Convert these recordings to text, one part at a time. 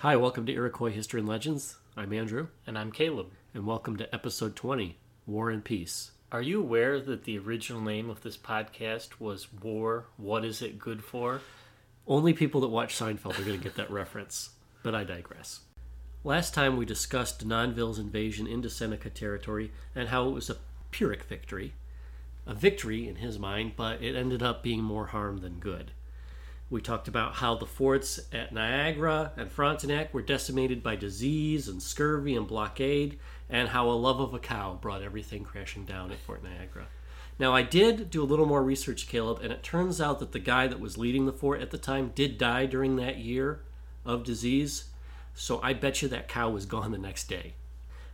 Hi, welcome to Iroquois History and Legends. I'm Andrew, And I'm Caleb. and welcome to episode 20 War and Peace. Are you aware that the original name of this podcast was War? What is it good for? Only people that watch Seinfeld are going to get that reference, but I digress. Last time we discussed Denonville's invasion into Seneca territory and how it was a Pyrrhic victory. A victory in his mind, but it ended up being more harm than good. We talked about how the forts at Niagara and Frontenac were decimated by disease and scurvy and blockade, and how a love of a cow brought everything crashing down at Fort Niagara. Now, I did do a little more research, Caleb, and it turns out that the guy that was leading the fort at the time did die during that year of disease, so I bet you that cow was gone the next day.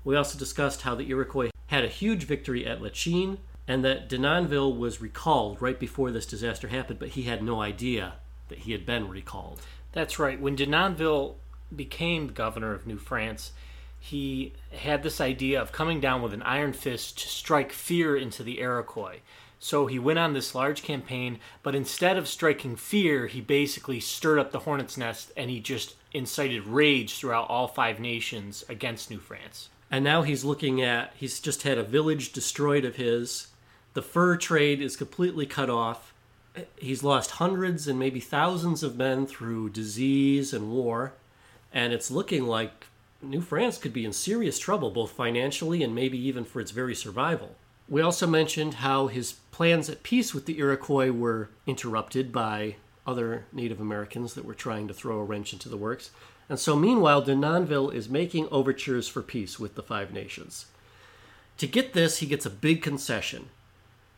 We also discussed how the Iroquois had a huge victory at Lachine, and that Denonville was recalled right before this disaster happened, but he had no idea that he had been recalled. That's right. When Denonville became governor of New France, he had this idea of coming down with an iron fist to strike fear into the Iroquois. So he went on this large campaign, but instead of striking fear, he basically stirred up the hornet's nest and he just incited rage throughout all five nations against New France. And now he's looking at, he's just had a village destroyed of his. The fur trade is completely cut off. He's lost hundreds and maybe thousands of men through disease and war. And it's looking like New France could be in serious trouble, both financially and maybe even for its very survival. We also mentioned how his plans at peace with the Iroquois were interrupted by other Native Americans that were trying to throw a wrench into the works. And so, meanwhile, de Denonville is making overtures for peace with the Five Nations. To get this, he gets a big concession.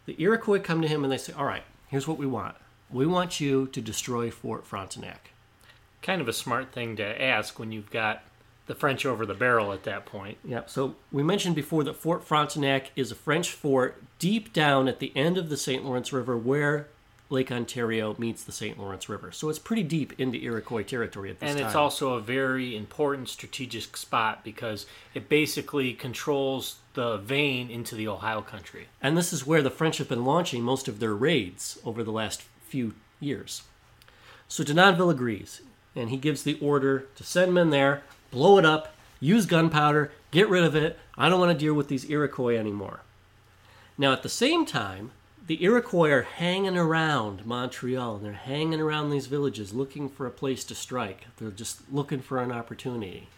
The Iroquois come to him and they say, All right, here's what we want. We want you to destroy Fort Frontenac. Kind of a smart thing to ask when you've got the French over the barrel at that point. Yeah, so we mentioned before that Fort Frontenac is a French fort deep down at the end of the St. Lawrence River where Lake Ontario meets the St. Lawrence River. So it's pretty deep into Iroquois territory at this and time. And it's also a very important strategic spot because it basically controls the vein into the Ohio country. And this is where the French have been launching most of their raids over the last few years. So Denonville agrees, and he gives the order to send men there, blow it up, use gunpowder, get rid of it. I don't want to deal with these Iroquois anymore. Now, at the same time, the Iroquois are hanging around Montreal and they're hanging around these villages looking for a place to strike. They're just looking for an opportunity.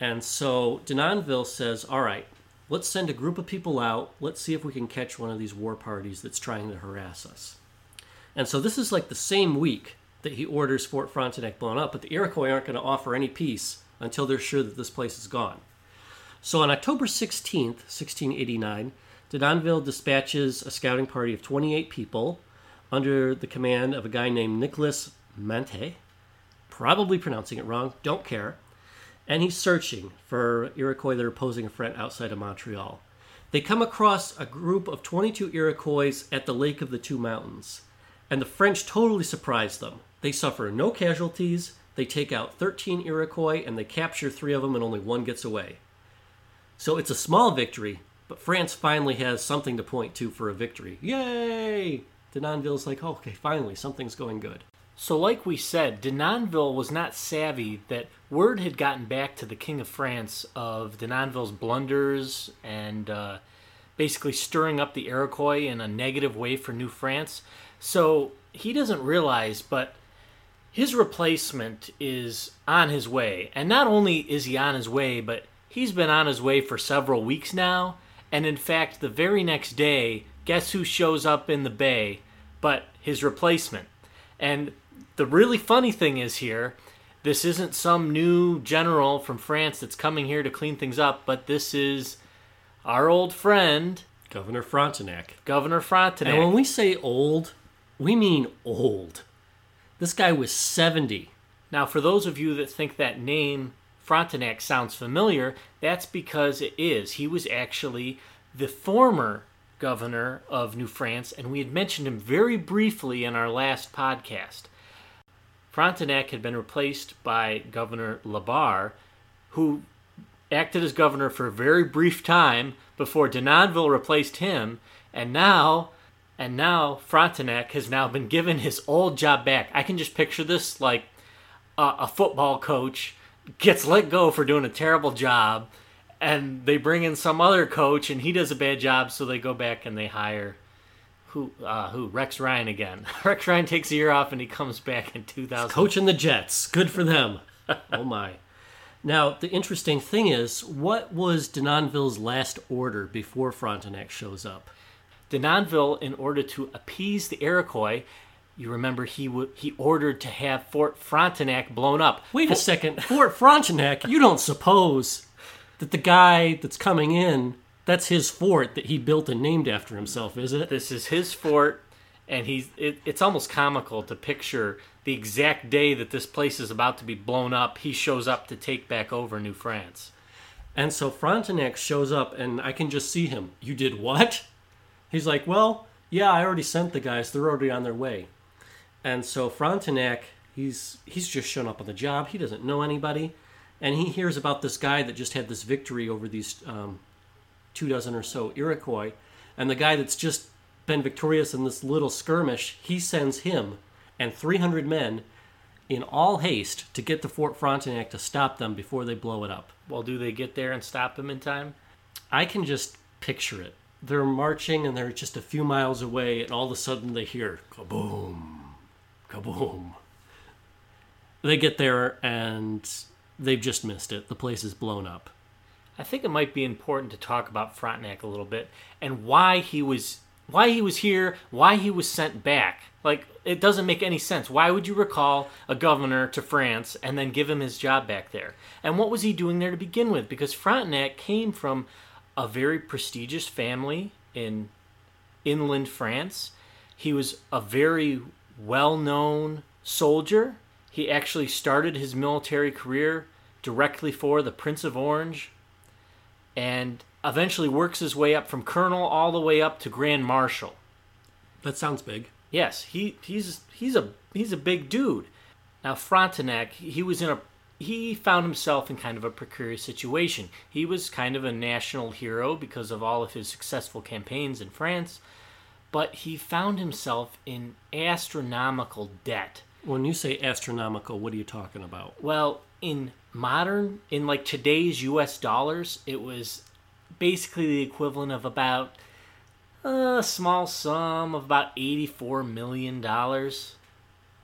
And so Denonville says, All right, let's send a group of people out. Let's see if we can catch one of these war parties that's trying to harass us. And so this is like the same week that he orders Fort Frontenac blown up, but the Iroquois aren't going to offer any peace until they're sure that this place is gone. So on October 16th, 1689, Denonville dispatches a scouting party of 28 people under the command of a guy named Nicholas Mante. Probably pronouncing it wrong, don't care. And he's searching for Iroquois that are posing a threat outside of Montreal. They come across a group of 22 Iroquois at the Lake of the Two Mountains, and the French totally surprise them. They suffer no casualties, they take out 13 Iroquois, and they capture three of them, and only one gets away. So it's a small victory, but France finally has something to point to for a victory. Yay! Denonville's like, oh, okay, finally, something's going good. So, like we said, Denonville was not savvy that word had gotten back to the King of France of Denonville's blunders and uh, basically stirring up the Iroquois in a negative way for New France. So, he doesn't realize, but his replacement is on his way. And not only is he on his way, but he's been on his way for several weeks now. And in fact, the very next day, guess who shows up in the bay but his replacement? And the really funny thing is here, this isn't some new general from France that's coming here to clean things up, but this is our old friend, Governor Frontenac. Governor Frontenac. And when we say old, we mean old. This guy was 70. Now, for those of you that think that name Frontenac sounds familiar, that's because it is. He was actually the former governor of New France, and we had mentioned him very briefly in our last podcast. Frontenac had been replaced by Governor Labarre, who acted as governor for a very brief time before Denonville replaced him, and now and now Frontenac has now been given his old job back. I can just picture this like a, a football coach gets let go for doing a terrible job, and they bring in some other coach, and he does a bad job, so they go back and they hire who uh, who Rex Ryan again. Rex Ryan takes a year off, and he comes back in 2000. Coaching the Jets. Good for them. oh my. Now, the interesting thing is, what was Denonville's last order before Frontenac shows up? Denonville, in order to appease the Iroquois, you remember he w- he ordered to have Fort Frontenac blown up. Wait a second. Fort Frontenac, you don't suppose that the guy that's coming in, that's his fort that he built and named after himself, is it? This is his fort, and he's it, it's almost comical to picture the exact day that this place is about to be blown up. He shows up to take back over New France. And so Frontenac shows up, and I can just see him. You did what? He's like, Well, yeah, I already sent the guys. They're already on their way. And so Frontenac, he's he's just shown up on the job. He doesn't know anybody, and he hears about this guy that just had this victory over these um, two dozen or so Iroquois, and the guy that's just been victorious in this little skirmish. He sends him and 300 men in all haste to get to Fort Frontenac to stop them before they blow it up. Well, do they get there and stop them in time? I can just picture it. They're marching and they're just a few miles away, and all of a sudden they hear kaboom kaboom. They get there and they've just missed it. The place is blown up. I think it might be important to talk about Frontenac a little bit and why he was why he was here, why he was sent back. Like it doesn't make any sense. Why would you recall a governor to France and then give him his job back there? And what was he doing there to begin with? Because Frontenac came from a very prestigious family in inland France. He was a very well known soldier. He actually started his military career directly for the Prince of Orange and eventually works his way up from colonel all the way up to grand marshal. That sounds big. Yes, he he's he's a he's a big dude. Now Frontenac, he was in a he found himself in kind of a precarious situation. He was kind of a national hero because of all of his successful campaigns in France, but he found himself in astronomical debt. When you say astronomical, what are you talking about? Well, in modern, in like today's US dollars, it was basically the equivalent of about a small sum of about $84 million.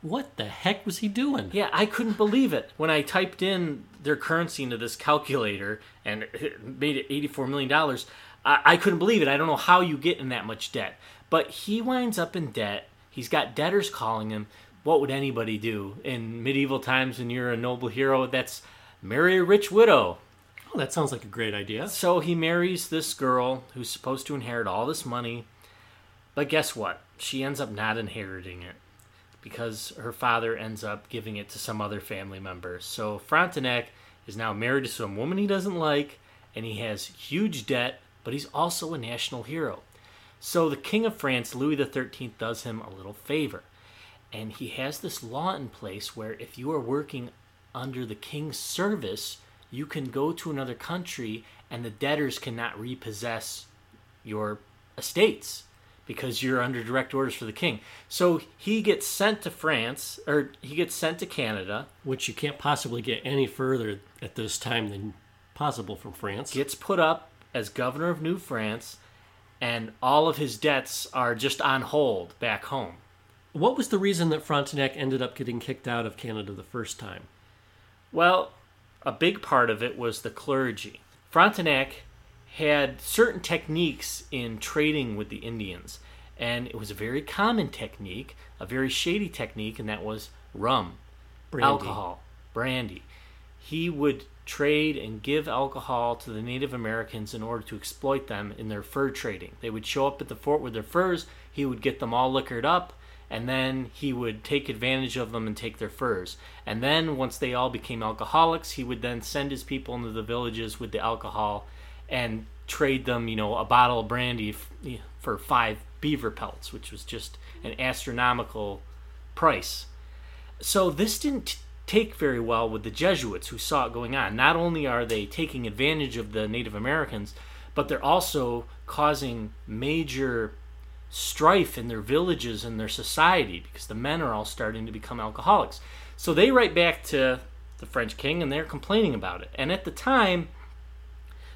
What the heck was he doing? Yeah, I couldn't believe it. When I typed in their currency into this calculator and it made it $84 million, I, I couldn't believe it. I don't know how you get in that much debt. But he winds up in debt. He's got debtors calling him. What would anybody do in medieval times when you're a noble hero? That's marry a rich widow. Oh, that sounds like a great idea. So he marries this girl who's supposed to inherit all this money. But guess what? She ends up not inheriting it because her father ends up giving it to some other family member. So Frontenac is now married to some woman he doesn't like, and he has huge debt, but he's also a national hero. So the King of France, Louis XIII, does him a little favor. And he has this law in place where if you are working under the king's service, you can go to another country and the debtors cannot repossess your estates because you're under direct orders for the king. So he gets sent to France, or he gets sent to Canada. Which you can't possibly get any further at this time than possible from France. Gets put up as governor of New France and all of his debts are just on hold back home. What was the reason that Frontenac ended up getting kicked out of Canada the first time? Well, a big part of it was the clergy. Frontenac had certain techniques in trading with the Indians, and it was a very common technique, a very shady technique, and that was rum, brandy. alcohol, brandy. He would trade and give alcohol to the Native Americans in order to exploit them in their fur trading. They would show up at the fort with their furs, he would get them all liquored up, and then he would take advantage of them and take their furs. And then once they all became alcoholics, he would then send his people into the villages with the alcohol and trade them, you know, a bottle of brandy for five beaver pelts, which was just an astronomical price. So this didn't take very well with the Jesuits who saw it going on. Not only are they taking advantage of the Native Americans, but they're also causing major strife in their villages and their society because the men are all starting to become alcoholics. So they write back to the French king, and they're complaining about it. And at the time,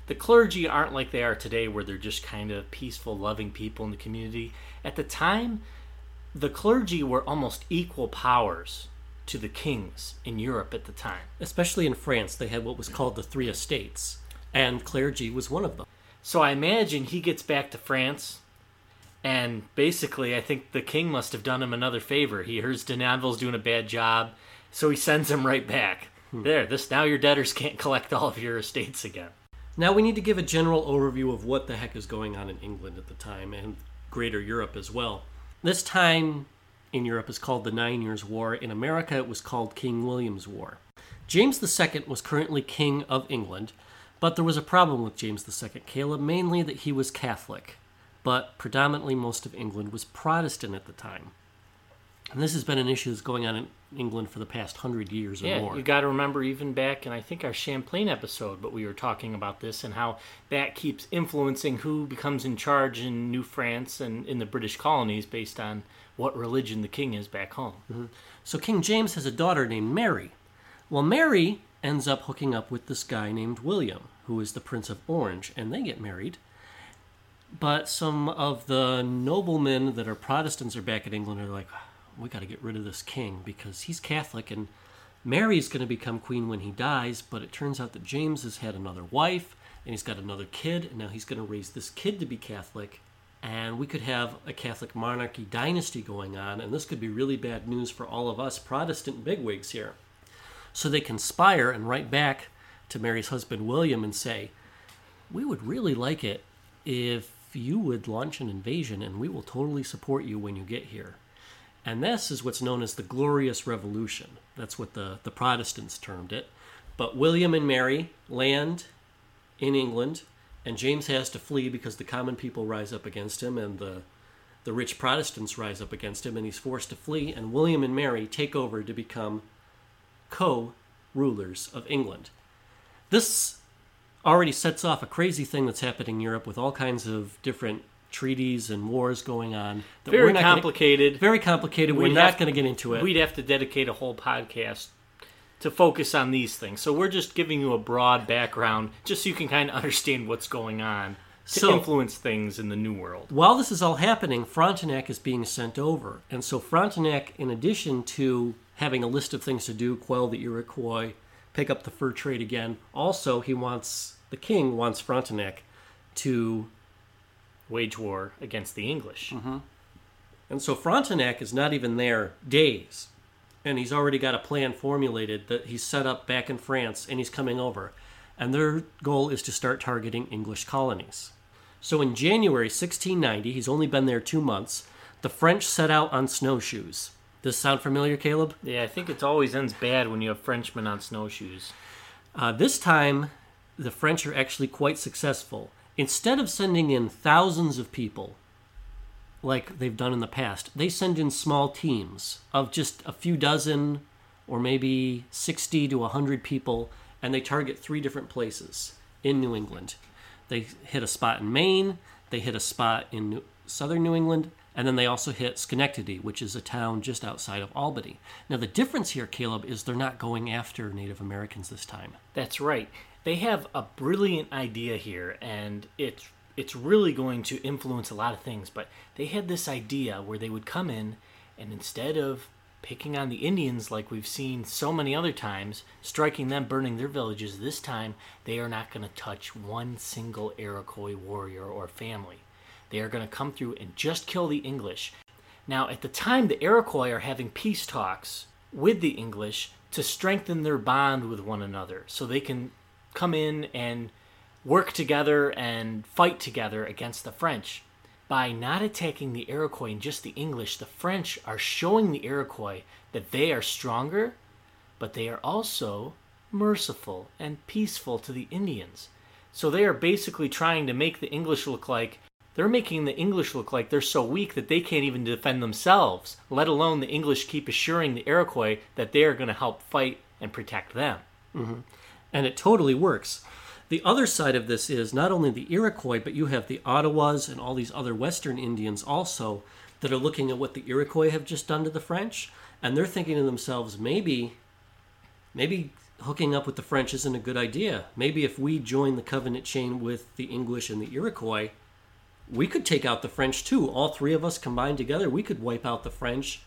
the clergy aren't like they are today, where they're just kind of peaceful, loving people in the community. At the time, the clergy were almost equal powers to the kings in Europe at the time. Especially in France, they had what was called the Three Estates, and clergy was one of them. So I imagine he gets back to France, and basically, I think the king must have done him another favor. He hears Denonville's doing a bad job, so he sends him right back. Hmm. There, this now your debtors can't collect all of your estates again. Now we need to give a general overview of what the heck is going on in England at the time and greater Europe as well. This time in Europe is called the Nine Years' War. In America, it was called King William's War. James II was currently King of England, but there was a problem with James II, Caleb, mainly that he was Catholic, but predominantly most of England was Protestant at the time. And this has been an issue that's going on in England for the past hundred years or yeah, more. you got to remember even back in I think our Champlain episode, but we were talking about this and how that keeps influencing who becomes in charge in New France and in the British colonies based on what religion the king is back home. Mm-hmm. So King James has a daughter named Mary. Well, Mary ends up hooking up with this guy named William, who is the Prince of Orange, and they get married. But some of the noblemen that are Protestants are back in England are like, we got to get rid of this king because he's Catholic and Mary's going to become queen when he dies. But it turns out that James has had another wife and he's got another kid, and now he's going to raise this kid to be Catholic. And we could have a Catholic monarchy dynasty going on, and this could be really bad news for all of us Protestant bigwigs here. So they conspire and write back to Mary's husband William and say, We would really like it if you would launch an invasion, and we will totally support you when you get here. And this is what's known as the Glorious Revolution. That's what the, the Protestants termed it. But William and Mary land in England, and James has to flee because the common people rise up against him and the, the rich Protestants rise up against him, and he's forced to flee. And William and Mary take over to become co rulers of England. This already sets off a crazy thing that's happening in Europe with all kinds of different treaties and wars going on. very complicated. Gonna, very complicated. We're not going to get into it. We'd have to dedicate a whole podcast to focus on these things. So we're just giving you a broad background, just so you can kind of understand what's going on to so, influence things in the New World. While this is all happening, Frontenac is being sent over, and so Frontenac, in addition to having a list of things to do, quell the Iroquois, pick up the fur trade again, also he wants the king wants Frontenac to wage war against the English. Mm-hmm. And so Frontenac is not even there days, and he's already got a plan formulated that he's set up back in France, and he's coming over. And their goal is to start targeting English colonies. So in January 1690, he's only been there two months, the French set out on snowshoes. Does this sound familiar, Caleb? Yeah, I think it always ends bad when you have Frenchmen on snowshoes. Uh, this time, the French are actually quite successful instead of sending in thousands of people like they've done in the past, they send in small teams of just a few dozen or maybe 60 to 100 people, and they target three different places in New England. They hit a spot in Maine, they hit a spot in New- southern New England, and then they also hit Schenectady, which is a town just outside of Albany. Now, the difference here, Caleb, is they're not going after Native Americans this time. That's right they have a brilliant idea here, and it's it's really going to influence a lot of things. But they had this idea where they would come in, and instead of picking on the Indians like we've seen so many other times, striking them, burning their villages, this time they are not going to touch one single Iroquois warrior or family. They are going to come through and just kill the English. Now, at the time, the Iroquois are having peace talks with the English to strengthen their bond with one another so they can come in and work together and fight together against the French. By not attacking the Iroquois and just the English, the French are showing the Iroquois that they are stronger, but they are also merciful and peaceful to the Indians. So they are basically trying to make the English look like they're making the English look like they're so weak that they can't even defend themselves, let alone the English keep assuring the Iroquois that they are going to help fight and protect them. Mm-hmm and it totally works. The other side of this is not only the Iroquois, but you have the Ottawas and all these other Western Indians also that are looking at what the Iroquois have just done to the French, and they're thinking to themselves, maybe, maybe hooking up with the French isn't a good idea. Maybe if we join the covenant chain with the English and the Iroquois, we could take out the French too. All three of us combined together, we could wipe out the French.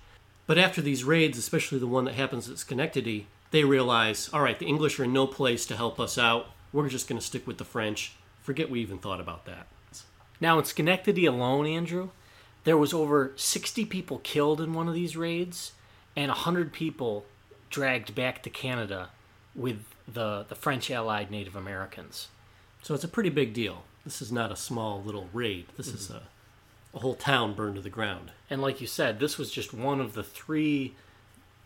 But after these raids, especially the one that happens at Schenectady, they realize, all right, the English are in no place to help us out. We're just going to stick with the French. Forget we even thought about that. Now, in Schenectady alone, Andrew, there was over 60 people killed in one of these raids and 100 people dragged back to Canada with the, the French allied Native Americans. So it's a pretty big deal. This is not a small little raid. This is a, a whole town burned to the ground. And like you said, this was just one of the three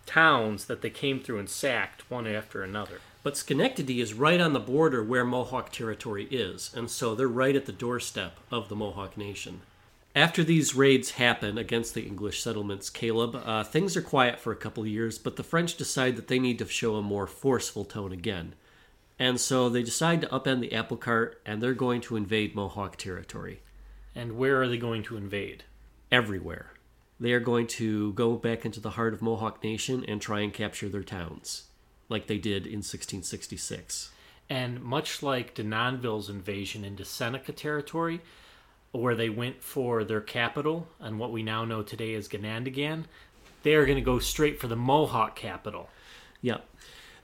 towns that they came through and sacked one after another. But Schenectady is right on the border where Mohawk territory is, and so they're right at the doorstep of the Mohawk Nation. After these raids happen against the English settlements, Caleb, uh, things are quiet for a couple of years, but the French decide that they need to show a more forceful tone again. And so they decide to upend the apple cart and they're going to invade Mohawk territory. And where are they going to invade? Everywhere. They are going to go back into the heart of Mohawk Nation and try and capture their towns, like they did in 1666. And much like Denonville's invasion into Seneca territory, where they went for their capital and what we now know today as Ganondagan, they are going to go straight for the Mohawk capital. Yep.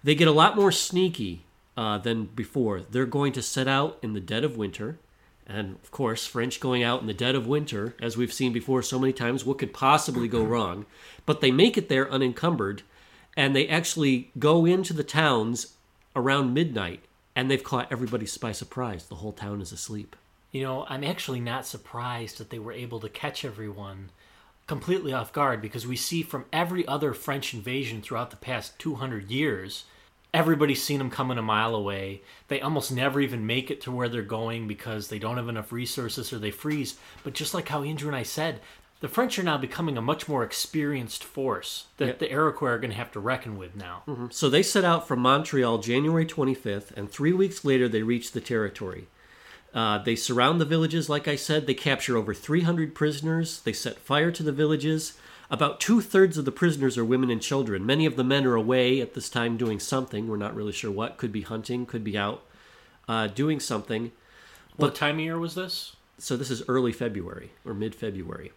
They get a lot more sneaky uh, than before. They're going to set out in the dead of winter. And of course, French going out in the dead of winter, as we've seen before so many times, what could possibly go wrong? But they make it there unencumbered, and they actually go into the towns around midnight, and they've caught everybody by surprise. The whole town is asleep. You know, I'm actually not surprised that they were able to catch everyone completely off guard because we see from every other French invasion throughout the past 200 years, everybody's seen them coming a mile away. They almost never even make it to where they're going because they don't have enough resources or they freeze. But just like how Andrew and I said, the French are now becoming a much more experienced force that Yeah. the Iroquois are going to have to reckon with now. So they set out from Montreal January 25th, and three weeks later they reach the territory. Uh, they surround the villages, like I said. They capture over 300 prisoners. They set fire to the villages. About two thirds of the prisoners are women and children. Many of the men are away at this time doing something. We're not really sure what. Could be hunting, could be out uh, doing something. What time of year was this? So this is early February or mid February.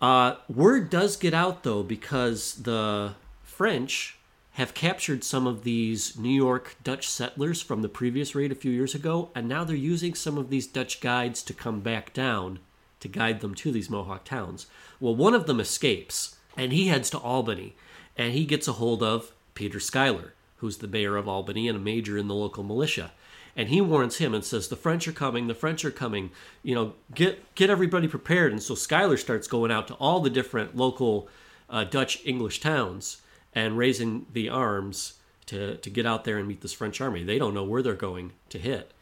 Uh, word does get out though because the French have captured some of these New York Dutch settlers from the previous raid a few years ago, and now they're using some of these Dutch guides to come back down to guide them to these Mohawk towns. Well, one of them escapes and he heads to Albany and he gets a hold of Peter Schuyler, who's the mayor of Albany and a major in the local militia. And he warns him and says, "The French are coming. The French are coming. You know, get get everybody prepared." And so Schuyler starts going out to all the different local uh, Dutch English towns and raising the arms to to get out there and meet this French army. They don't know where they're going to hit.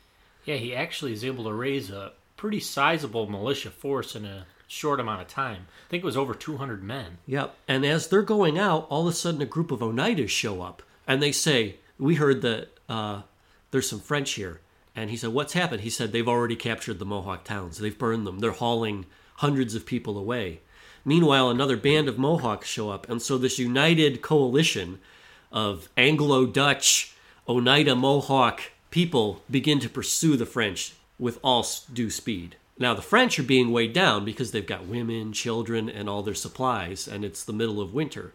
Yeah, he actually is able to raise a pretty sizable militia force in a short amount of time. I think it was over 200 men. Yep. And as they're going out, all of a sudden a group of Oneidas show up and they say, We heard that uh, there's some French here. And he said, What's happened? He said, They've already captured the Mohawk towns. They've burned them. They're hauling hundreds of people away. Meanwhile, another band of Mohawks show up. And so this united coalition of Anglo Dutch, Oneida Mohawk people begin to pursue the French with all due speed. Now, the French are being weighed down because they've got women, children, and all their supplies, and it's the middle of winter.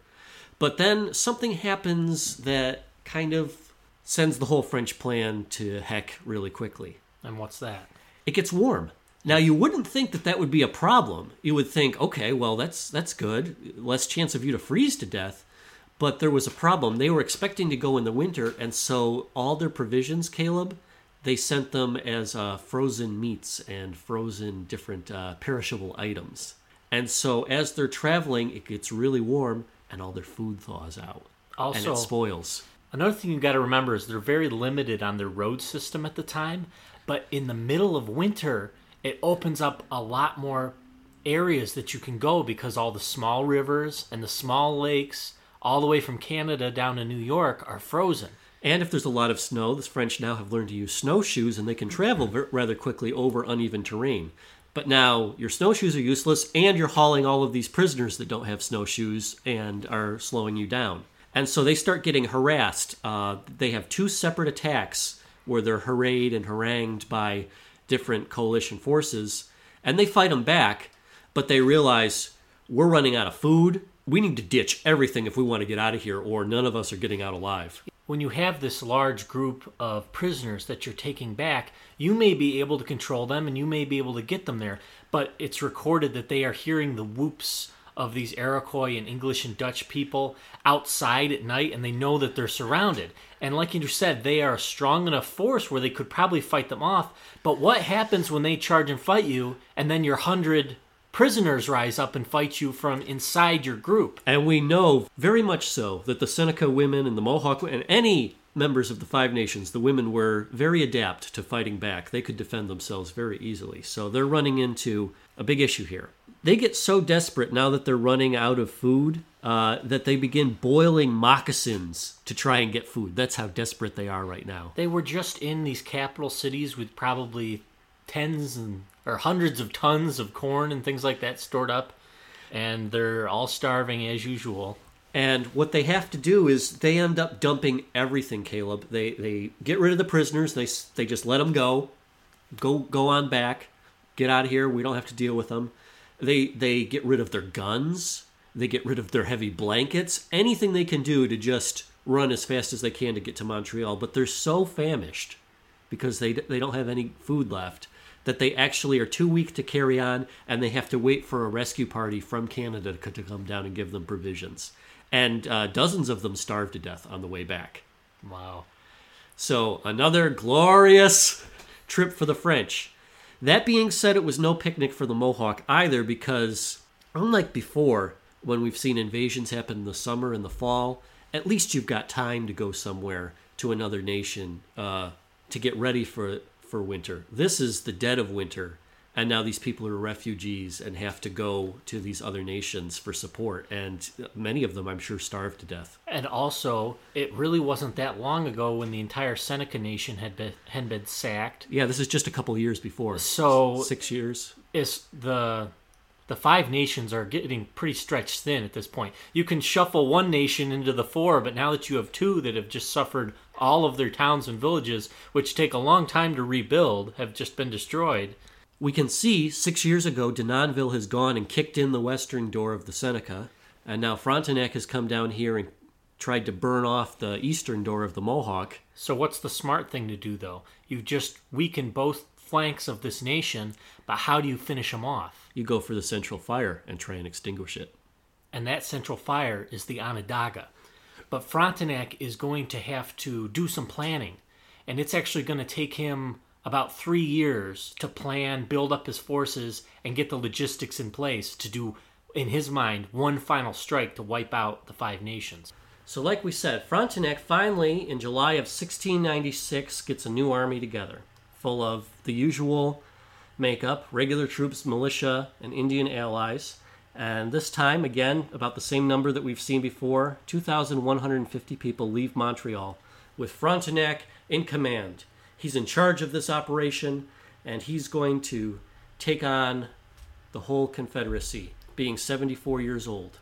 But then something happens that kind of sends the whole French plan to heck really quickly And what's that? it gets warm. Now you wouldn't think that that would be a problem. You would think, okay, well that's that's good, less chance of you to freeze to death. But there was a problem. They were expecting to go in the winter, and so all their provisions, Caleb, they sent them as uh, frozen meats and frozen different uh, perishable items. And so as they're traveling, it gets really warm, and all their food thaws out, and it spoils. Another thing you got to remember is they're very limited on their road system at the time, but in the middle of winter, it opens up a lot more areas that you can go because all the small rivers and the small lakes, all the way from Canada down to New York, are frozen. And if there's a lot of snow, the French now have learned to use snowshoes and they can travel rather quickly over uneven terrain. But now your snowshoes are useless and you're hauling all of these prisoners that don't have snowshoes and are slowing you down. And so they start getting harassed. Uh, they have two separate attacks where they're harried and harangued by different coalition forces, and they fight them back, but they realize we're running out of food. We need to ditch everything if we want to get out of here, or none of us are getting out alive. When you have this large group of prisoners that you're taking back, you may be able to control them and you may be able to get them there, but it's recorded that they are hearing the whoops of these Iroquois and English and Dutch people outside at night and they know that they're surrounded. And like you said, they are a strong enough force where they could probably fight them off. But what happens when they charge and fight you and then your hundred prisoners rise up and fight you from inside your group? And we know very much so that the Seneca women and the Mohawk and any members of the Five Nations, the women were very adept to fighting back. They could defend themselves very easily. So they're running into a big issue here. They get so desperate now that they're running out of food uh, that they begin boiling moccasins to try and get food. That's how desperate they are right now. They were just in these capital cities with probably tens and or hundreds of tons of corn and things like that stored up, and they're all starving as usual. And what they have to do is they end up dumping everything, Caleb. They they get rid of the prisoners. They they just let them go, go go on back, get out of here. We don't have to deal with them. They they get rid of their guns. They get rid of their heavy blankets. Anything they can do to just run as fast as they can to get to Montreal. But they're so famished because they they don't have any food left that they actually are too weak to carry on, and they have to wait for a rescue party from Canada to come down and give them provisions and uh, dozens of them starved to death on the way back. Wow. So, another glorious trip for the French. That being said, it was no picnic for the Mohawk either because, unlike before, when we've seen invasions happen in the summer and the fall, at least you've got time to go somewhere to another nation uh, to get ready for, for winter. This is the dead of winter and now these people are refugees and have to go to these other nations for support and many of them i'm sure starved to death. And also it really wasn't that long ago when the entire seneca nation had been had been sacked. Yeah this is just a couple years before. So six years. is the the five nations are getting pretty stretched thin at this point you can shuffle one nation into the four but now that you have two that have just suffered all of their towns and villages which take a long time to rebuild have just been destroyed we can see six years ago, Denonville has gone and kicked in the western door of the Seneca, and now Frontenac has come down here and tried to burn off the eastern door of the Mohawk. So, what's the smart thing to do, though? You've just weaken both flanks of this nation, but how do you finish them off? You go for the central fire and try and extinguish it. And that central fire is the Onondaga. But Frontenac is going to have to do some planning, and it's actually going to take him about three years to plan, build up his forces, and get the logistics in place to do, in his mind, one final strike to wipe out the Five Nations. So, like we said, Frontenac finally, in July of 1696, gets a new army together, full of the usual makeup regular troops, militia, and Indian allies. And this time, again, about the same number that we've seen before 2,150 people leave Montreal, with Frontenac in command. He's in charge of this operation, and he's going to take on the whole Confederacy, being 74 years old.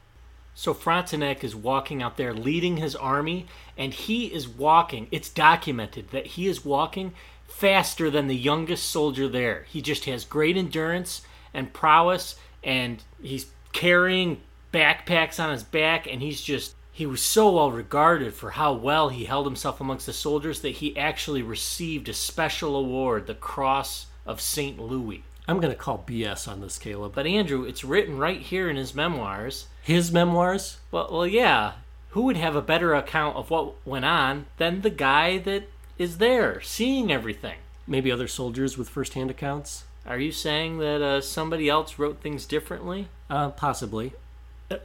So Frontenac is walking out there leading his army, and he is walking. It's documented that he is walking faster than the youngest soldier there. He just has great endurance and prowess, and he's carrying backpacks on his back, and he's just he was so well regarded for how well he held himself amongst the soldiers that he actually received a special award, the Cross of St. Louis. I'm going to call BS on this, Caleb. But Andrew, it's written right here in his memoirs. His memoirs? Well, well, yeah. Who would have a better account of what went on than the guy that is there, seeing everything? Maybe other soldiers with first-hand accounts. Are you saying that uh, somebody else wrote things differently? Uh, possibly.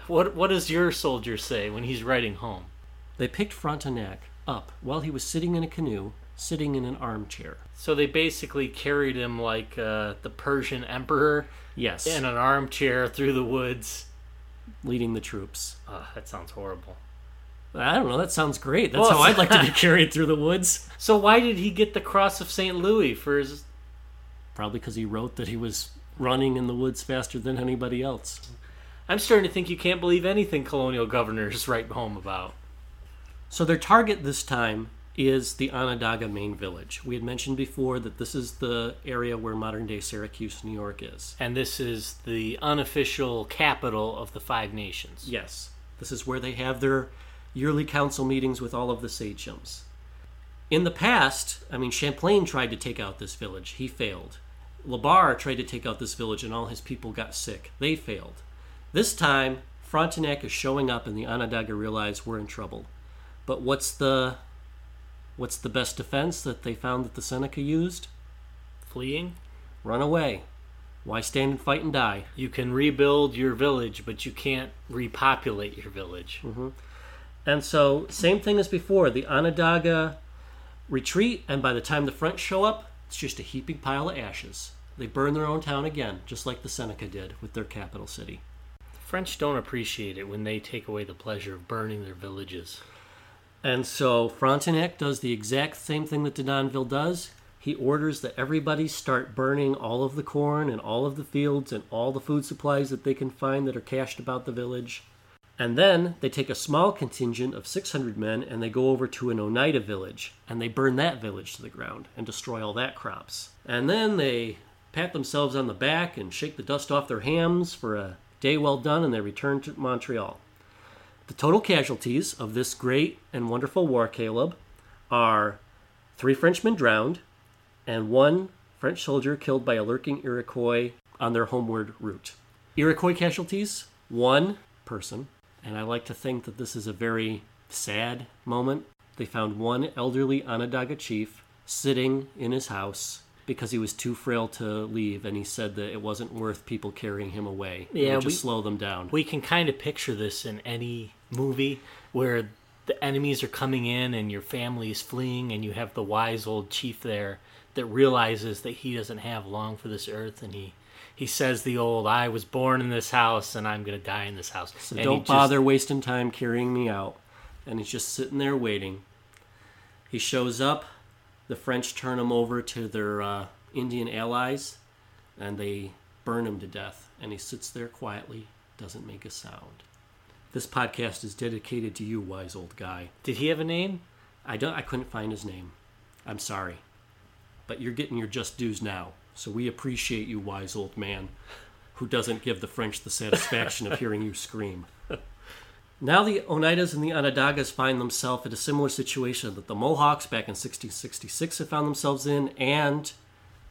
What What does your soldier say when he's writing home? They picked Frontenac up while he was sitting in a canoe, sitting in an armchair. So they basically carried him like uh, the Persian emperor. Yes. In an armchair through the woods, leading the troops. Oh, that sounds horrible. I don't know. That sounds great. That's well, how I'd like to be carried through the woods. So why did he get the Cross of St. Louis for his? Probably because he wrote that he was running in the woods faster than anybody else. I'm starting to think you can't believe anything colonial governors write home about. So their target this time is the Onondaga main village. We had mentioned before that this is the area where modern day Syracuse, New York is. And this is the unofficial capital of the Five Nations. Yes, this is where they have their yearly council meetings with all of the sachems. In the past, I mean, Champlain tried to take out this village. He failed. Labarre tried to take out this village, and all his people got sick. They failed. This time, Frontenac is showing up, and the Onondaga realize we're in trouble. But what's the what's the best defense that they found that the Seneca used? Fleeing? Run away. Why stand and fight and die? You can rebuild your village, but you can't repopulate your village. Mm-hmm. And so, same thing as before. The Onondaga retreat, and by the time the French show up, it's just a heaping pile of ashes. They burn their own town again, just like the Seneca did with their capital city. The French don't appreciate it when they take away the pleasure of burning their villages. And so Frontenac does the exact same thing that Denonville does. He orders that everybody start burning all of the corn and all of the fields and all the food supplies that they can find that are cached about the village. And then they take a small contingent of 600 men and they go over to an Oneida village and they burn that village to the ground and destroy all that crops. And then they pat themselves on the back and shake the dust off their hams for a day well done and they return to Montreal. The total casualties of this great and wonderful war, Caleb, are three Frenchmen drowned and one French soldier killed by a lurking Iroquois on their homeward route. Iroquois casualties, one person, and I like to think that this is a very sad moment. They found one elderly Onondaga chief sitting in his house because he was too frail to leave, and he said that it wasn't worth people carrying him away. Yeah, would we- slow them down. We can kind of picture this in any movie where the enemies are coming in and your family is fleeing, and you have the wise old chief there that realizes that he doesn't have long for this earth, and he he says the old "I was born in this house and I'm gonna die in this house." So And don't just- bother wasting time carrying me out. And he's just sitting there waiting. He shows up. The French turn him over to their uh, Indian allies, and they burn him to death. And he sits there quietly, doesn't make a sound. This podcast is dedicated to you, wise old guy. Did he have a name? I don't. I couldn't find his name. I'm sorry, but you're getting your just dues now. So we appreciate you, wise old man, who doesn't give the French the satisfaction of hearing you scream. Now the Oneidas and the Onondagas find themselves in a similar situation that the Mohawks back in 1666 had found themselves in, and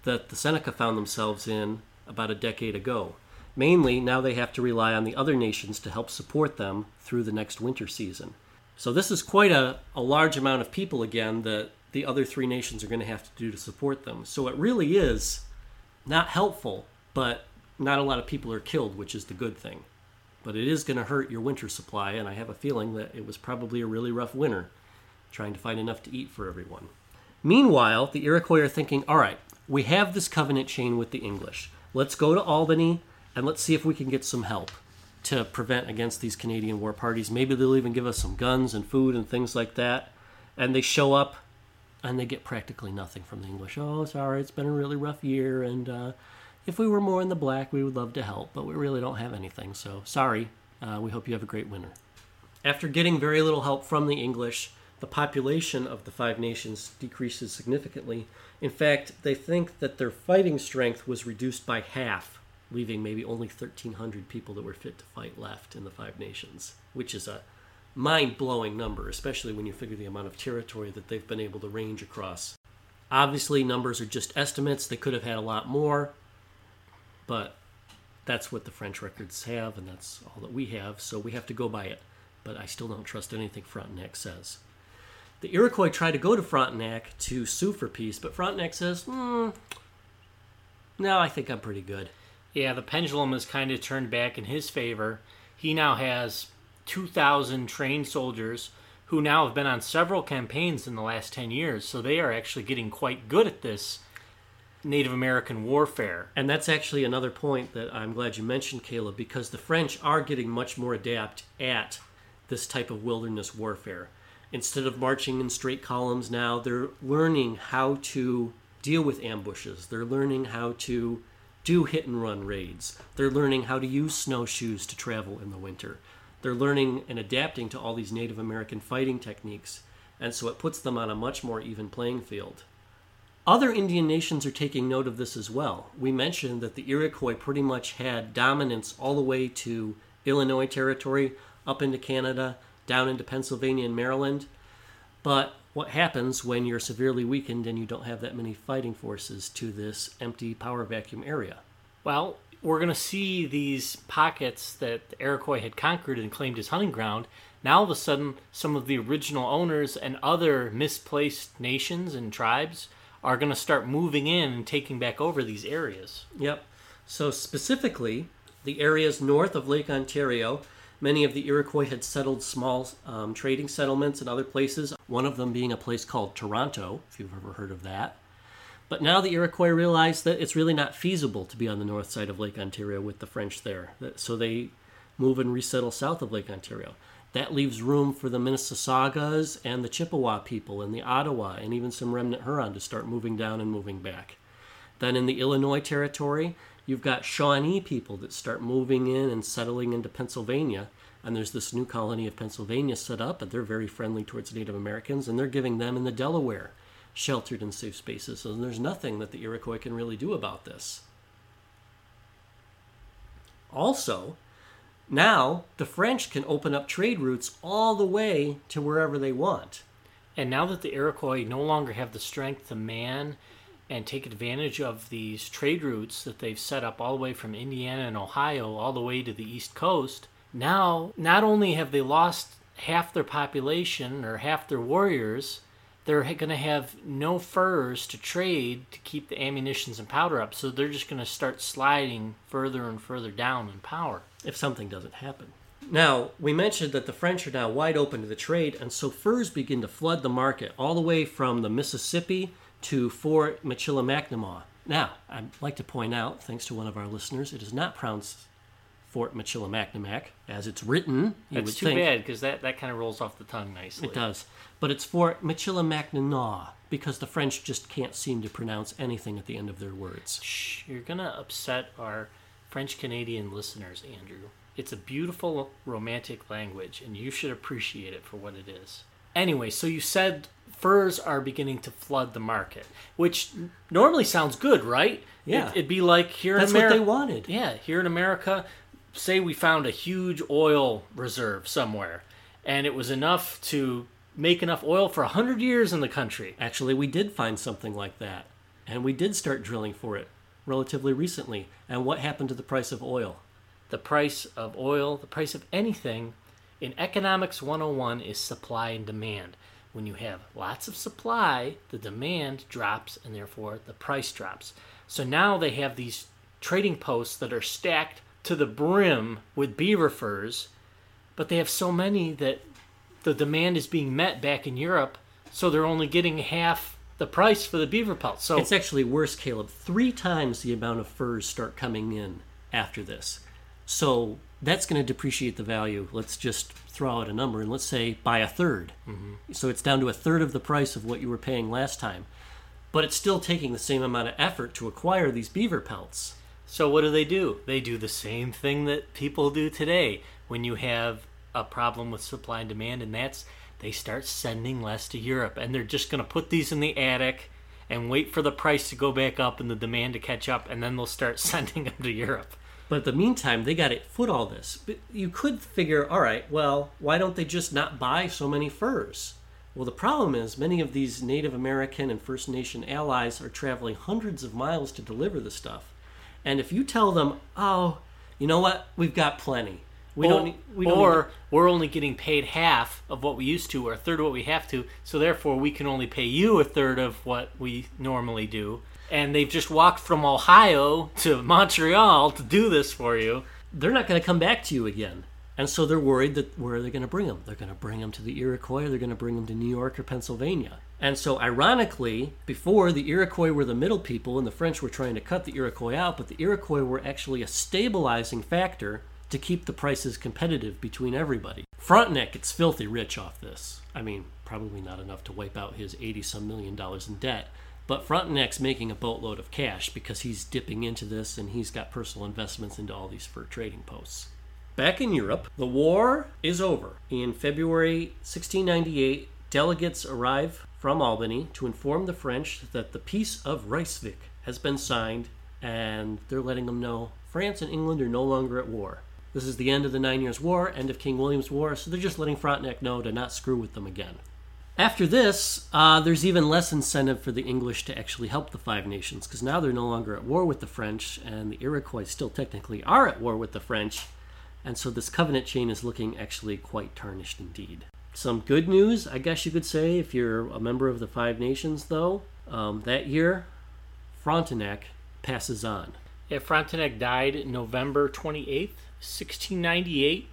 that the Seneca found themselves in about a decade ago. Mainly, now they have to rely on the other nations to help support them through the next winter season. So this is quite a, a large amount of people again that the other three nations are going to have to do to support them. So it really is not helpful, but not a lot of people are killed, which is the good thing. But it is going to hurt your winter supply, and I have a feeling that it was probably a really rough winter trying to find enough to eat for everyone. Meanwhile, the Iroquois are thinking, all right, we have this covenant chain with the English. Let's go to Albany and let's see if we can get some help to prevent against these Canadian war parties. Maybe they'll even give us some guns and food and things like that. And they show up and they get practically nothing from the English. Oh, sorry, it's been a really rough year, and uh, if we were more in the black, we would love to help, but we really don't have anything. So sorry. Uh, we hope you have a great winter. After getting very little help from the English, the population of the Five Nations decreases significantly. In fact, they think that their fighting strength was reduced by half, leaving maybe only 1,300 people that were fit to fight left in the Five Nations, which is a mind blowing number, especially when you figure the amount of territory that they've been able to range across. Obviously, numbers are just estimates. They could have had a lot more, but that's what the French records have, and that's all that we have, so we have to go by it. But I still don't trust anything Frontenac says. The Iroquois try to go to Frontenac to sue for peace, but Frontenac says, hmm, no, I think I'm pretty good. Yeah, the pendulum has kind of turned back in his favor. He now has 2,000 trained soldiers who now have been on several campaigns in the last 10 years, so they are actually getting quite good at this Native American warfare. And that's actually another point that I'm glad you mentioned, Caleb, because the French are getting much more adept at this type of wilderness warfare. Instead of marching in straight columns now, they're learning how to deal with ambushes. They're learning how to do hit and run raids. They're learning how to use snowshoes to travel in the winter. They're learning and adapting to all these Native American fighting techniques, and so it puts them on a much more even playing field. Other Indian nations are taking note of this as well. We mentioned that the Iroquois pretty much had dominance all the way to Illinois territory, up into Canada, down into Pennsylvania and Maryland. But what happens when you're severely weakened and you don't have that many fighting forces to this empty power vacuum area? Well, we're going to see these pockets that the Iroquois had conquered and claimed as hunting ground. Now, all of a sudden, some of the original owners and other misplaced nations and tribes are going to start moving in and taking back over these areas. Yep. So, specifically, the areas north of Lake Ontario, many of the Iroquois had settled small um, trading settlements and other places, one of them being a place called Toronto, if you've ever heard of that. But now the Iroquois realize that it's really not feasible to be on the north side of Lake Ontario with the French there. So they move and resettle south of Lake Ontario. That leaves room for the Mississaugas and the Chippewa people and the Ottawa and even some remnant Huron to start moving down and moving back. Then in the Illinois territory, you've got Shawnee people that start moving in and settling into Pennsylvania. And there's this new colony of Pennsylvania set up, and they're very friendly towards Native Americans, and they're giving them in the Delaware sheltered and safe spaces. And there's nothing that the Iroquois can really do about this. Also, now the French can open up trade routes all the way to wherever they want. And now that the Iroquois no longer have the strength to man and take advantage of these trade routes that they've set up all the way from Indiana and Ohio all the way to the East Coast, now not only have they lost half their population or half their warriors, they're going to have no furs to trade to keep the ammunitions and powder up. So they're just going to start sliding further and further down in power. If something doesn't happen. Now, we mentioned that the French are now wide open to the trade, and so furs begin to flood the market all the way from the Mississippi to Fort Michilimackinac. Now, I'd like to point out, thanks to one of our listeners, it is not pronounced Fort Michilimackinac as it's written. You That's too think. bad because that, that kind of rolls off the tongue nicely. It does. But it's Fort Michilimackinac because the French just can't seem to pronounce anything at the end of their words. Shh, you're going to upset our French Canadian listeners, Andrew. It's a beautiful, romantic language, and you should appreciate it for what it is. Anyway, so you said furs are beginning to flood the market, which normally sounds good, right? Yeah. It, would be like here That's in America. That's what they wanted. Yeah, here in America, say we found a huge oil reserve somewhere and it was enough to make enough oil for 100 years in the country. Actually, we did find something like that. And we did start drilling for it relatively recently. And what happened to the price of oil? The price of oil, the price of anything in Economics 101 is supply and demand. When you have lots of supply, the demand drops and therefore the price drops. So now they have these trading posts that are stacked to the brim with beaver furs, but they have so many that the demand is being met back in Europe, so they're only getting half the price for the beaver pelts. So it's actually worse, Caleb. Three times the amount of furs start coming in after this. So that's going to depreciate the value. Let's just throw out a number and let's say by a 3rd mm-hmm. So it's down to a third of the price of what you were paying last time. But it's still taking the same amount of effort to acquire these beaver pelts. So what do they do? They do the same thing that people do today when you have a problem with supply and demand, and that's they start sending less to Europe, and they're just going to put these in the attic and wait for the price to go back up and the demand to catch up, and then they'll start sending them to Europe. But in the meantime, they got to foot all this. But you could figure, all right, well, why don't they just not buy so many furs? Well, the problem is many of these Native American and First Nation allies are traveling hundreds of miles to deliver the stuff. And if you tell them, oh, you know what, we've got plenty. We or, don't. Need, we don't or we're only getting paid half of what we used to, or a third of what we have to. So therefore, we can only pay you a third of what we normally do. And they've just walked from Ohio to Montreal to do this for you. They're not going to come back to you again. And so they're worried that where are they going to bring them? They're going to bring them to the Iroquois. They're going to bring them to New York or Pennsylvania. And so, ironically, before the Iroquois were the middle people and the French were trying to cut the Iroquois out, but the Iroquois were actually a stabilizing factor to keep the prices competitive between everybody. Frontenac gets filthy rich off this. I mean, probably not enough to wipe out his 80 some million dollars in debt, but Frontenac's making a boatload of cash because he's dipping into this and he's got personal investments into all these fur trading posts. Back in Europe, the war is over. In February 1698, delegates arrive from Albany to inform the French that the Peace of Ryswick has been signed, and they're letting them know France and England are no longer at war. This is the end of the Nine Years' War, end of King William's War, so they're just letting Frontenac know to not screw with them again. After this, uh, there's even less incentive for the English to actually help the Five Nations, because now they're no longer at war with the French, and the Iroquois still technically are at war with the French, and so this covenant chain is looking actually quite tarnished indeed. Some good news, I guess you could say, if you're a member of the Five Nations, though. Um, that year, Frontenac passes on. Yeah, Frontenac died November 28th, 1698.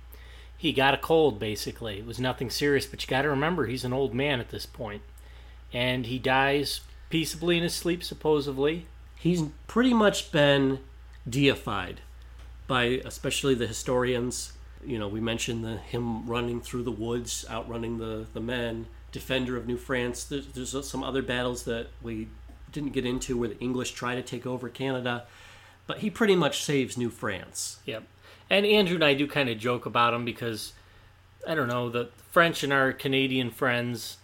He got a cold, basically. It was nothing serious, but you got to remember he's an old man at this point. And he dies peaceably in his sleep, supposedly. He's pretty much been deified by especially the historians. You know, we mentioned the, him running through the woods, outrunning the, the men, defender of New France. There's, there's some other battles that we didn't get into where the English try to take over Canada, but he pretty much saves New France. Yep. And Andrew and I do kind of joke about him because I don't know the French and our Canadian friends.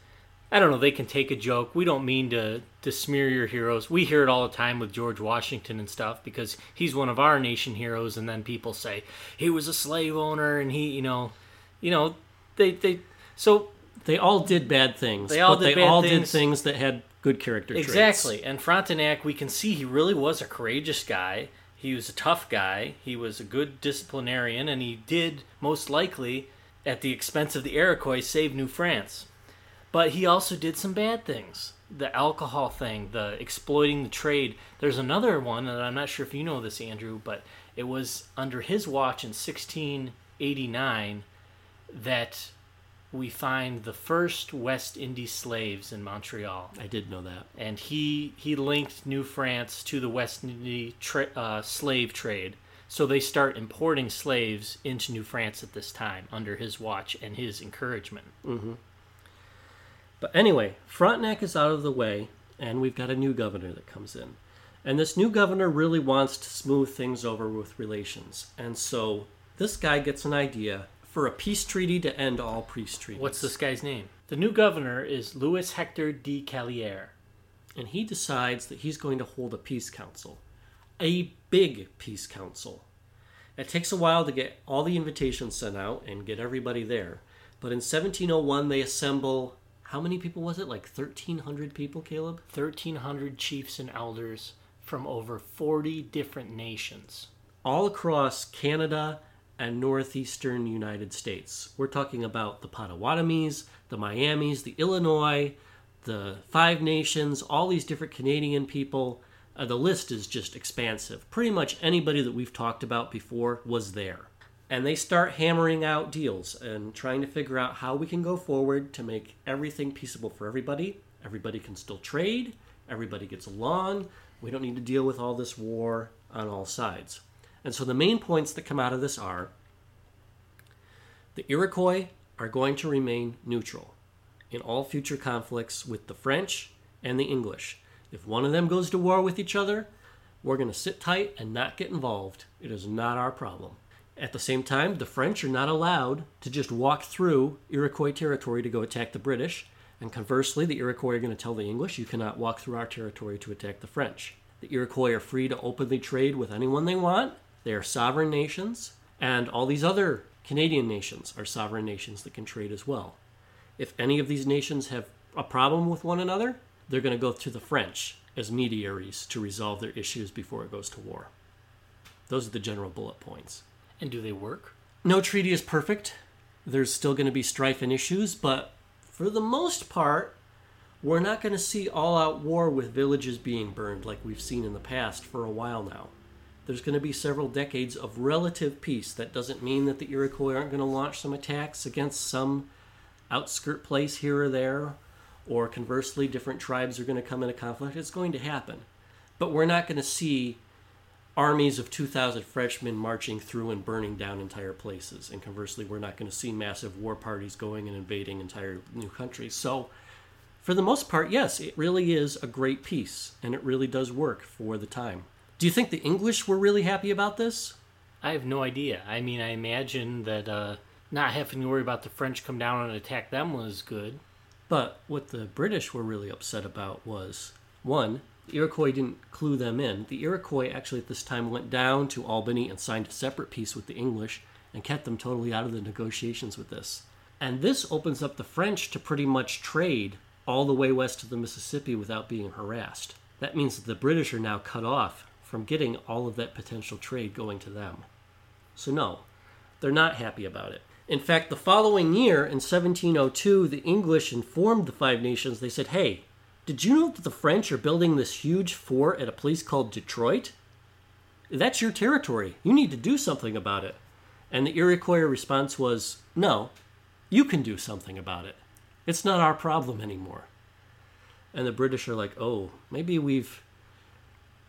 I don't know. They can take a joke. We don't mean to to smear your heroes. We hear it all the time with George Washington and stuff because he's one of our nation heroes, and then people say he was a slave owner and he, you know, you know, they they so They all did bad things. They all but did they all did things. things that had good character traits. Exactly. And Frontenac, we can see he really was a courageous guy. He was a tough guy. He was a good disciplinarian, and he did, most likely, at the expense of the Iroquois, save New France. But he also did some bad things. The alcohol thing, the exploiting the trade. There's another one, and I'm not sure if you know this, Andrew, but it was under his watch in 1689 that we find the first West Indies slaves in Montreal I did know that. and he he linked New France to the West Indies tra- uh, slave trade. So they start importing slaves into New France at this time under his watch and his encouragement. But anyway, Frontenac is out of the way, and we've got a new governor that comes in. And this new governor really wants to smooth things over with relations. And so this guy gets an idea for a peace treaty to end all peace treaties. What's this guy's name? The new governor is Louis Hector de Calliere. And he decides that he's going to hold a peace council. A big peace council. It takes a while to get all the invitations sent out and get everybody there. But in 1701, they assemble. How many people was it? Like 1,300 people, Caleb? 1,300 chiefs and elders from over 40 different nations. all across Canada and northeastern United States. We're talking about the Potawatomis, the Miamis, the Illinois, the Five Nations, all these different Canadian people. Uh, the list is just expansive. Pretty much anybody that we've talked about before was there. And they start hammering out deals and trying to figure out how we can go forward to make everything peaceable for everybody. Everybody can still trade, everybody gets along. We don't need to deal with all this war on all sides. And so the main points that come out of this are the Iroquois are going to remain neutral in all future conflicts with the French and the English. If one of them goes to war with each other, we're going to sit tight and not get involved. It is not our problem. At the same time, the French are not allowed to just walk through Iroquois territory to go attack the British. And conversely, the Iroquois are going to tell the English, you cannot walk through our territory to attack the French. The Iroquois are free to openly trade with anyone they want. They are sovereign nations. And all these other Canadian nations are sovereign nations that can trade as well. If any of these nations have a problem with one another, they're going to go to the French as mediaries to resolve their issues before it goes to war. Those are the general bullet points. And do they work? No treaty is perfect. There's still going to be strife and issues, but for the most part, we're not going to see all out war with villages being burned like we've seen in the past for a while now. There's going to be several decades of relative peace. That doesn't mean that the Iroquois aren't going to launch some attacks against some outskirt place here or there, or conversely, different tribes are going to come into conflict. It's going to happen. But we're not going to see armies of 2,000 Frenchmen marching through and burning down entire places. And conversely, we're not going to see massive war parties going and invading entire new countries. So, for the most part, yes, it really is a great peace, and it really does work for the time. Do you think the English were really happy about this? I have no idea. I mean, I imagine that uh, not having to worry about the French come down and attack them was good. But what the British were really upset about was one, the Iroquois didn't clue them in. The Iroquois actually at this time went down to Albany and signed a separate peace with the English and kept them totally out of the negotiations with this. And this opens up the French to pretty much trade all the way west to the Mississippi without being harassed. That means that the British are now cut off from getting all of that potential trade going to them. So, no, they're not happy about it. In fact, the following year, in 1702, the English informed the Five Nations, they said, Hey, did you know that the French are building this huge fort at a place called Detroit? That's your territory. You need to do something about it. And the Iroquois response was, No, you can do something about it. It's not our problem anymore. And the British are like, Oh, maybe we've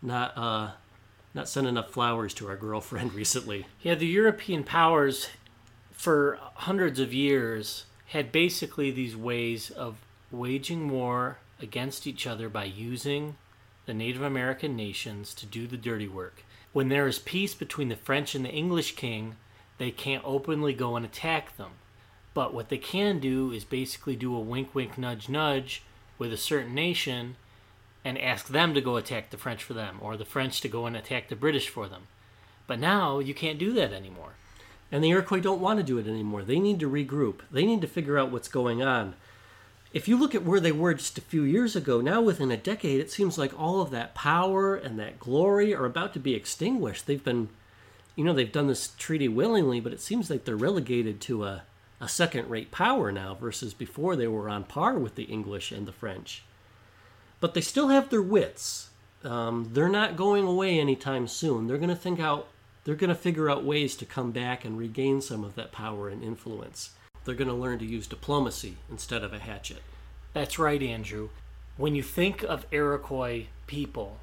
not uh, not sent enough flowers to our girlfriend recently. Yeah, the European powers for hundreds of years had basically these ways of waging war against each other by using the Native American nations to do the dirty work. When there is peace between the French and the English king, they can't openly go and attack them. But what they can do is basically do a wink, wink, nudge, nudge with a certain nation and ask them to go attack the French for them, or the French to go and attack the British for them. But now you can't do that anymore. And the Iroquois don't want to do it anymore. They need to regroup. They need to figure out what's going on. If you look at where they were just a few years ago, now within a decade, it seems like all of that power and that glory are about to be extinguished. They've been, you know, they've done this treaty willingly, but it seems like they're relegated to a, a second rate power now versus before they were on par with the English and the French. But they still have their wits. Um, they're not going away anytime soon. They're going to think out they're going to figure out ways to come back and regain some of that power and influence. They're going to learn to use diplomacy instead of a hatchet. That's right, Andrew. When you think of Iroquois people,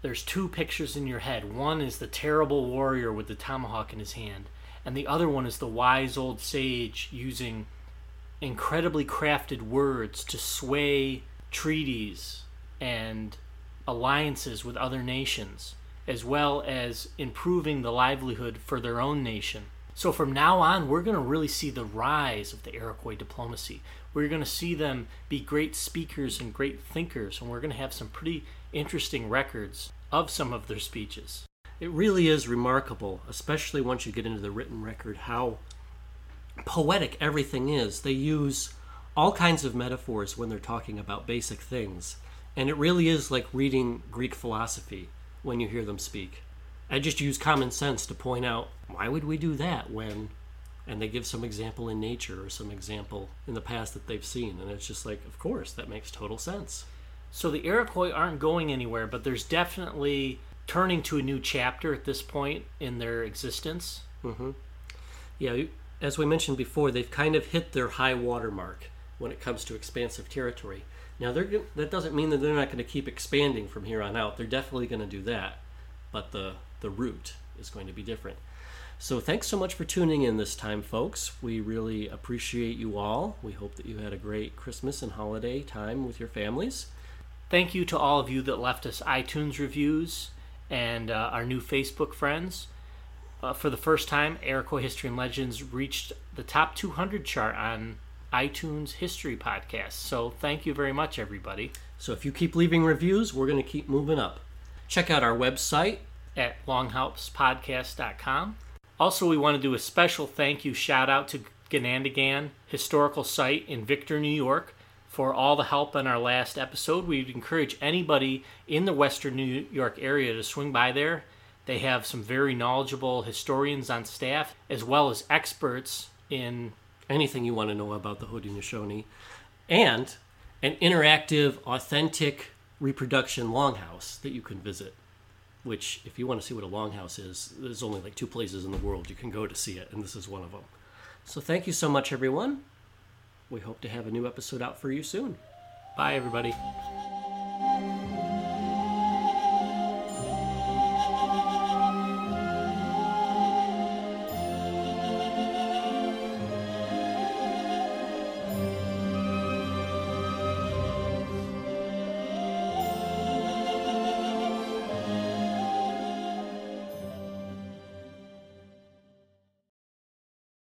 there's two pictures in your head. One is the terrible warrior with the tomahawk in his hand, and the other one is the wise old sage using incredibly crafted words to sway treaties and alliances with other nations as well as improving the livelihood for their own nation. So from now on, we're going to really see the rise of the Iroquois diplomacy. We're going to see them be great speakers and great thinkers, and we're going to have some pretty interesting records of some of their speeches. It really is remarkable, especially once you get into the written record, how poetic everything is. They use all kinds of metaphors when they're talking about basic things. And it really is like reading Greek philosophy when you hear them speak. I just use common sense to point out why would we do that when and they give some example in nature or some example in the past that they've seen and it's just like of course that makes total sense. So the Iroquois aren't going anywhere, but there's definitely turning to a new chapter at this point in their existence. Mm-hmm. Yeah, as we mentioned before, they've kind of hit their high water mark when it comes to expansive territory. Now, that doesn't mean that they're not going to keep expanding from here on out. They're definitely going to do that, but the the route is going to be different. So, thanks so much for tuning in this time, folks. We really appreciate you all. We hope that you had a great Christmas and holiday time with your families. Thank you to all of you that left us iTunes reviews and uh, our new Facebook friends. Uh, for the first time, Iroquois History and Legends reached the top 200 chart on iTunes History Podcast. So thank you very much, everybody. So if you keep leaving reviews, we're going to keep moving up. Check out our website at longhousepodcast.com. Also, we want to do a special thank you shout out to Ganondagan Historical Site in Victor, New York, for all the help on our last episode. We'd encourage anybody in the Western New York area to swing by there. They have some very knowledgeable historians on staff, as well as experts in anything you want to know about the Haudenosaunee, and an interactive, authentic reproduction longhouse that you can visit. Which, if you want to see what a longhouse is, there's only like two places in the world you can go to see it, and this is one of them. So, thank you so much, everyone. We hope to have a new episode out for you soon. Bye, everybody.